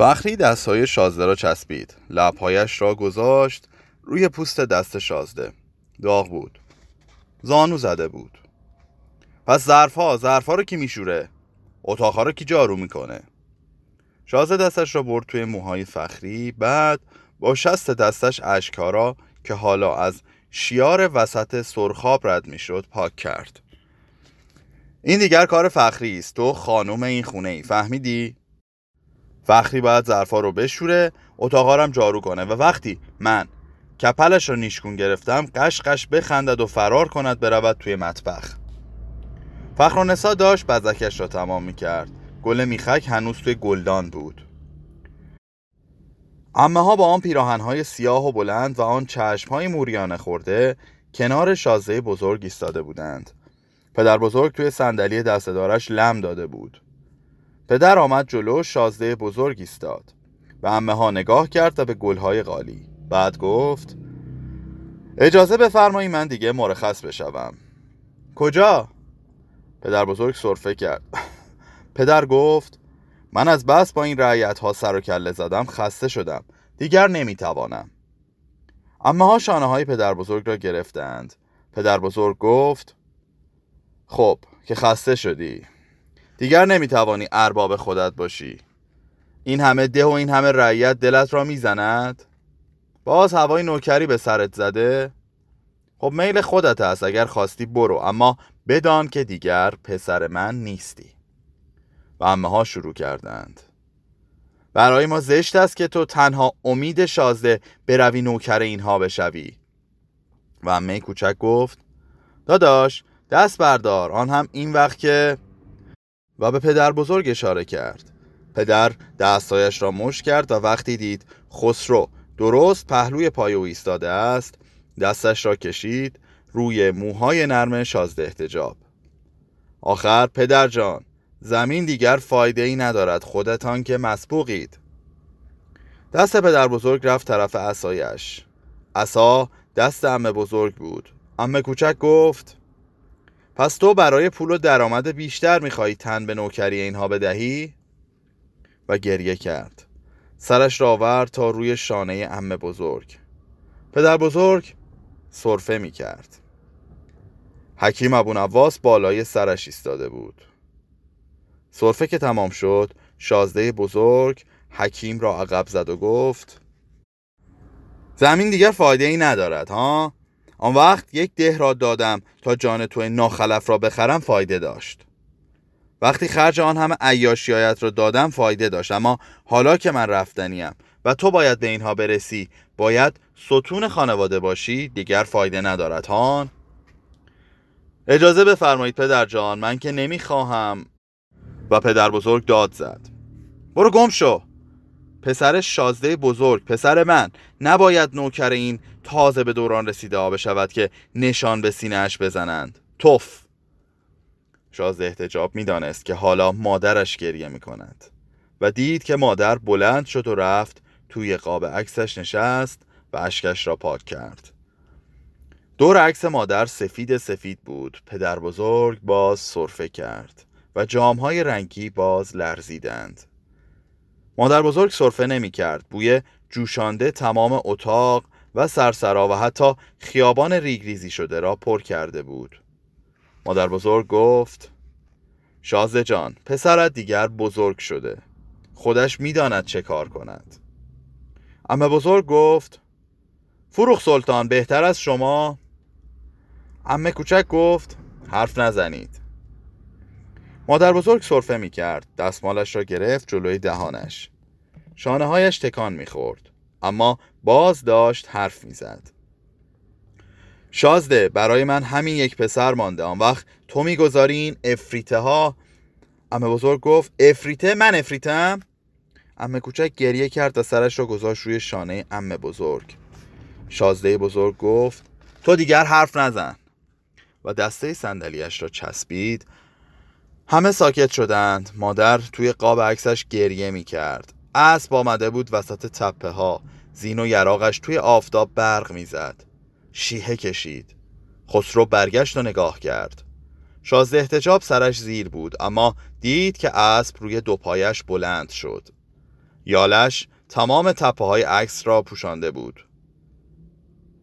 فخری دستهای شازده را چسبید لبهایش را گذاشت روی پوست دست شازده. داغ بود. زانو زده بود. پس ظرفها ظرفها رو کی میشوره؟ اتاقها رو کی جارو می‌کنه؟ شازده دستش را برد توی موهای فخری بعد با شست دستش اشکارا که حالا از شیار وسط سرخاب رد می‌شد پاک کرد. این دیگر کار فخری است. تو خانم این خونه ای فهمیدی؟ فخری باید ظرفا رو بشوره اتاقا هم جارو کنه. و وقتی من کپلش رو نیشکون گرفتم قش قش بخندد و فرار کند برود توی مطبخ. فخرونسا داشت بزکش را تمام می‌کرد. گل میخک هنوز توی گلدان بود. امه ها با آن پیراهن های سیاه و بلند و آن چشم های موریانه خورده کنار شازده بزرگ ایستاده بودند. پدر بزرگ توی صندلی دستدارش لم داده بود. پدر آمد جلو شازده بزرگ ایستاد. و امه ها نگاه کرد و به گلهای قالی بعد گفت اجازه بفرمایی من دیگه مرخص بشوم. کجا؟ پدر بزرگ صرفه کرد. پدر گفت من از بس با این رعیت ها سر و کله زدم خسته شدم. دیگر نمی‌توانم. اما ها شانه های پدر بزرگ را گرفتند. پدر بزرگ گفت خب که خسته شدی. دیگر نمی‌توانی ارباب خودت باشی. این همه ده و این همه رعیت دلت را می‌زند؟ باز هوای نوکری به سرت زده؟ خب میل خودت است اگر خواستی برو اما بدان که دیگر پسر من نیستی. و امه ها شروع کردند. برای ما زشت است که تو تنها امید شازده بروی نوکر اینها بشوی. و امه کوچک گفت داداش دست بردار. آن هم این وقت که و به پدر بزرگ اشاره کرد. پدر دستایش را مش کرد و وقتی دید خسرو درست پهلوی پای او ایستاده است دستش را کشید روی موهای نرم شازده احتجاب آخر پدر جان زمین دیگر فایده ای ندارد خودتان که مسبوقید. دست پدر بزرگ رفت طرف اسایش اسا دست امه بزرگ بود. امه کوچک گفت پس تو برای پول و درآمد بیشتر می‌خواهی تن به نوکری اینها بدهی؟ و گریه کرد. سرش را آورد تا روی شانه امه بزرگ. پدر بزرگ صرفه می کرد حکیم ابو نواس بالای سرش ایستاده بود. صرفه که تمام شد شازده بزرگ حکیم را عقب زد و گفت زمین دیگر فایده ای ندارد ها؟ آن وقت یک ده را دادم تا جان تو ناخلف را بخرم فایده داشت. وقتی خرج آن همه عیاشیایت را دادم فایده داشت. اما حالا که من رفتنیم و تو باید به اینها برسی باید ستون خانواده باشی دیگر فایده ندارد. هان. اجازه بفرمایید پدر جان من که نمی‌خواهم. و پدر بزرگ داد زد. برو گم شو. پسر شازده بزرگ پسر من نباید نوکر این تازه به دوران رسیده ها بشود که نشان به سینهش بزنند. توف! شازده احتجاب می‌دانست که حالا مادرش گریه می کند و دید که مادر بلند شد و رفت توی قاب عکسش نشست و اشکش را پاک کرد. دور عکس مادر سفید سفید بود. پدر بزرگ باز صرفه کرد و جامهای رنگی باز لرزیدند. مادر بزرگ صرفه نمی کرد بوی جوشانده تمام اتاق و سرسرا و حتی خیابان ریگریزی شده را پر کرده بود. مادر بزرگ گفت شازده جان پسرت دیگر بزرگ شده. خودش می‌داند چه کار کند. اما بزرگ گفت فروخ سلطان بهتر از شما. امه کوچک گفت حرف نزنید. مادر بزرگ صرفه می کرد دستمالش را گرفت جلوی دهانش. شانه هایش تکان می خورد اما باز داشت حرف می زد شازده برای من همین یک پسر مانده. آن وقت تو می‌گذاری این افریته ها؟ امه بزرگ گفت افریته؟ من افریتم؟ امه کوچک گریه کرد و سرش را گذاشت روی شانه امه بزرگ. شازده بزرگ گفت تو دیگر حرف نزن. و دسته صندلیاش را چسبید. همه ساکت شدند. مادر توی قاب عکسش گریه می کرد اسب آمده بود وسط تپه ها زین و یراقش توی آفتاب برق می‌زد. شیهه کشید. خسرو برگشت و نگاه کرد. شازده احتجاب سرش زیر بود اما دید که اسب روی دو پایش بلند شد. یالش تمام تپه های عکس را پوشانده بود.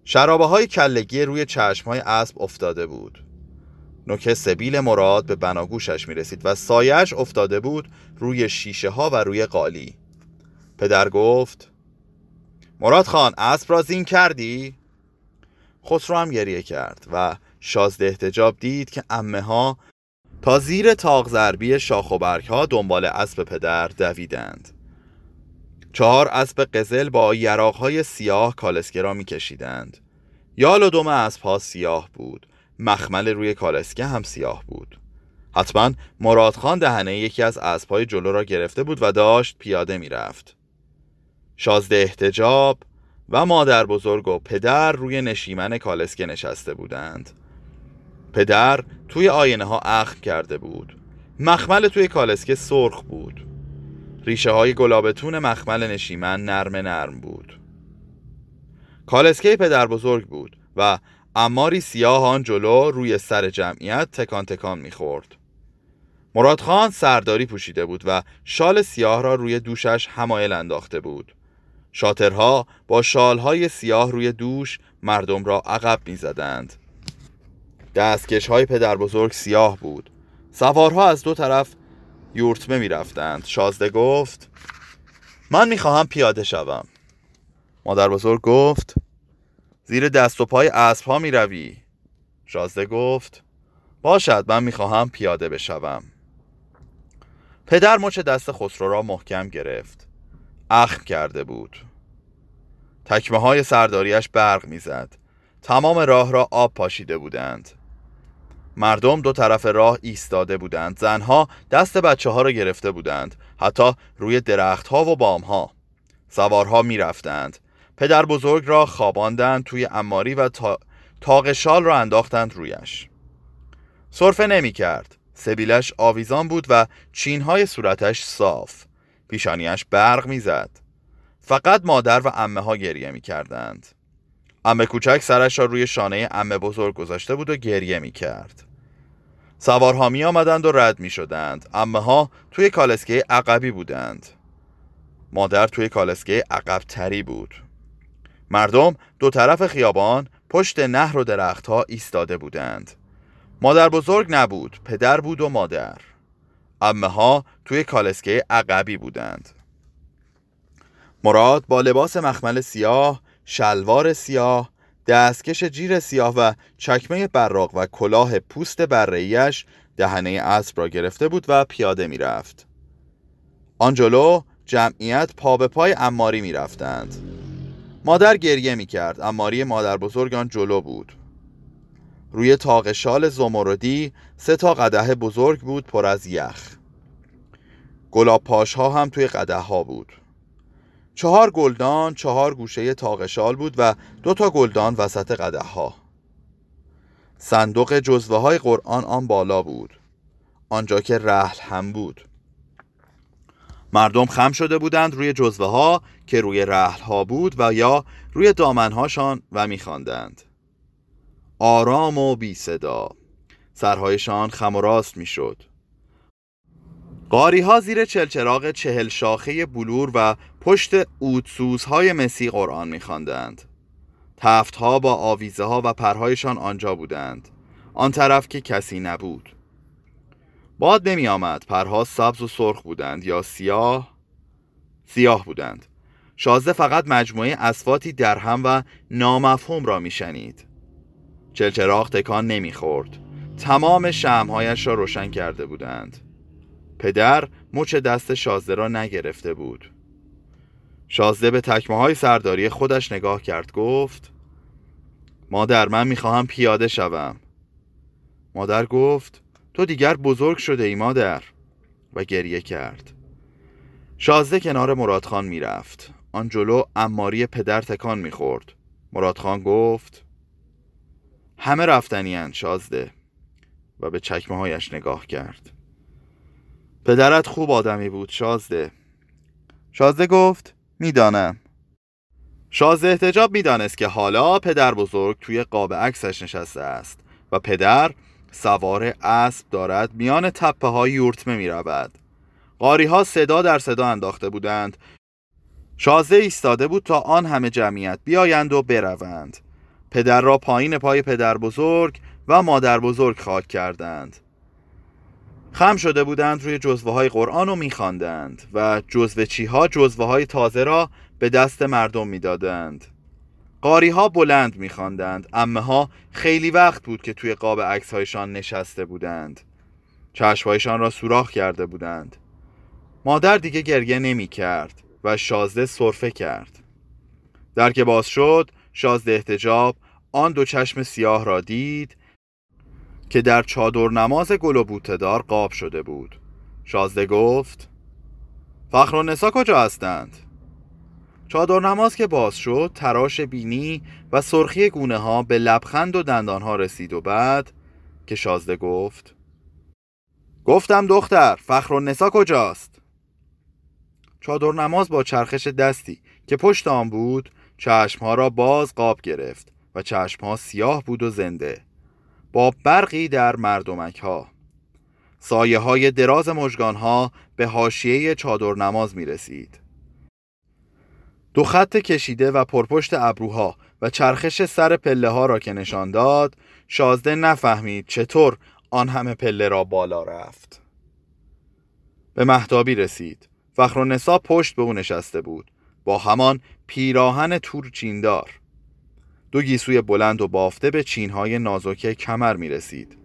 شرابه های کلگی روی چشم های اسب افتاده بود. نوک سبیل مراد به بناگوشش می رسید و سایش افتاده بود روی شیشه ها و روی قالی. پدر گفت مراد خان اسب را زین کردی؟ خسرو هم گریه کرد و شازده احتجاب دید که امه ها تا زیر تاق ضربی شاخ و برگ ها دنبال اسب پدر دویدند. چهار اسب قزل با یراق های سیاه کالسکه را میکشیدند. یال و دم اسب ها سیاه بود. مخمل روی کالسکه هم سیاه بود. حتما مرادخان دهنه یکی از اسبهای جلو را گرفته بود و داشت پیاده می‌رفت. شازده احتجاب و مادر بزرگ و پدر روی نشیمن کالسکه نشسته بودند. پدر توی آینه ها اخم کرده بود. مخمل توی کالسکه سرخ بود. ریشه های گلابتون مخمل نشیمن نرم نرم بود. کالسکه پدر بزرگ بود و اماری سیاه آن جلو روی سر جمعیت تکان تکان می‌خورد مراد خان سرداری پوشیده بود و شال سیاه را روی دوشش همایل انداخته بود. شاترها با شالهای سیاه روی دوش مردم را عقب می‌زدند. دستکش های پدر بزرگ سیاه بود. سوارها از دو طرف یورتمه می رفتند شازده گفت من می خواهم پیاده شوم. مادر بزرگ گفت زیر دست و پای اسب ها می روی شازده گفت باشد من می خواهم پیاده بشوم. پدر مچ دست خسرو را محکم گرفت. اخم کرده بود. تکمه های سرداریش برق می‌زد. تمام راه را آب پاشیده بودند. مردم دو طرف راه ایستاده بودند. زنها دست بچه ها را گرفته بودند. حتی روی درختها و بام ها سوارها می رفتند پدر بزرگ را خواباندند توی اماری و تا... تاق شال را انداختند رویش. صرفه نمی کرد سبیلش آویزان بود و چینهای صورتش صاف. پیشانیش برق می‌زد. فقط مادر و امه ها گریه می کردند امه کوچک سرش را روی شانه امه بزرگ گذاشته بود و گریه می کرد سوارها می آمدند و رد می شدند امه ها توی کالسکه عقبی بودند. مادر توی کالسکه عقب تری بود. مردم دو طرف خیابان پشت نهر و درختها ایستاده بودند. مادر بزرگ نبود پدر بود و مادر. امه ها توی کالسکه عقبی بودند مراد با لباس مخمل سیاه شلوار سیاه دستکش جیر سیاه و چکمه براق و کلاه پوست برهیش دهنه اسب را گرفته بود و پیاده می‌رفت. آنجلو جمعیت پا به پای اماری می رفتند. مادر گریه می کرد اماری مادر بزرگ آن جلو بود روی تاق شال زمردی سه تا قده بزرگ بود پر از یخ. گلاب پاش ها هم توی قده ها بود. چهار گلدان چهار گوشه تاق شال بود و دو تا گلدان وسط قده ها صندوق جزوه های قرآن آن بالا بود. آنجا که رحل هم بود. مردم خم شده بودند روی جزوه ها که روی رحل ها بود و یا روی دامن هاشان و میخواندند. آرام و بی صدا سرهایشان خم و راست می‌شد. قاری ها زیر چلچراغ چهل شاخه بلور و پشت های مسی قرآن میخواندند. تفت ها با آویزه ها و پرهایشان آنجا بودند. آن طرف که کسی نبود. باد نمی آمد پرها سبز و سرخ بودند یا سیاه سیاه بودند شازده فقط مجموعه اسفاتی درهم و نامفهوم را میشنید چلچراغ تکان نمی‌خورد. تمام شمهایش را روشن کرده بودند. پدر مچ دست شازده را نگرفته بود. شازده به تکمه های سرداری خودش نگاه کرد گفت مادر من می‌خواهم پیاده شوم. مادر گفت تو دیگر بزرگ شده ای مادر. و گریه کرد. شازده کنار مرادخان می‌رفت. آن جلو اماری پدر تکان می‌خورد. مرادخان گفت همه رفتنیان شازده. و به چکمه هایش نگاه کرد. پدرت خوب آدمی بود شازده. شازده گفت می‌دانم. شازده احتجاب می‌دانست که حالا پدر بزرگ توی قاب عکسش نشسته است و پدر سوار اسب دارد میان تپه های یورتمه می رود قاری ها صدا در صدا انداخته بودند. شازده ایستاده بود تا آن همه جمعیت بیایند و بروند. پدر را پایین پای پدر بزرگ و مادر بزرگ خاک کردند. خم شده بودند روی جزوه های قرآن و میخواندند و جزوه چی ها جزوه های تازه را به دست مردم می‌دادند. قاری ها بلند میخواندند امه ها خیلی وقت بود که توی قاب عکس هایشان نشسته بودند. چشمهایشان را سوراخ کرده بودند. مادر دیگه گریه نمی کرد و شازده صرفه کرد. در که باز شد شازده احتجاب آن دو چشم سیاه را دید که در چادر نماز گل و بوتدار قاب شده بود شازده گفت فخر و نسا کجا هستند؟ چادر نماز که باز شد تراش بینی و سرخی گونه ها به لبخند و دندان ها رسید و بعد که شازده گفت گفتم دختر فخر و نسا کجاست؟ چادر نماز با چرخش دستی که پشت آن بود چشمها را باز قاب گرفت و چشمها سیاه بود و زنده با برقی در مردمک ها سایه های دراز مجگان ها به هاشیه چادر نماز می رسید دو خط کشیده و پرپشت ابروها و چرخش سر پله ها را که نشان داد شازده نفهمید چطور آن همه پله را بالا رفت. به محتابی رسید. فخر و نسا پشت به او نشسته بود. با همان پیراهن تور چیندار دو گیسوی بلند و بافته به چینهای نازکه کمر می رسید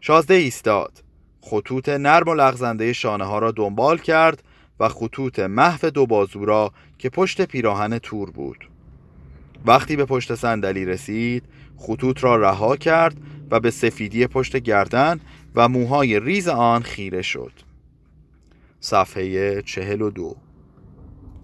شازده ایستاد. خطوط نرم و لغزنده شانه ها را دنبال کرد و خطوط محو دو بازو را که پشت پیراهن تور بود. وقتی به پشت صندلی رسید خطوط را رها کرد و به سفیدی پشت گردن و موهای ریز آن خیره شد. صفحه چهل و دو.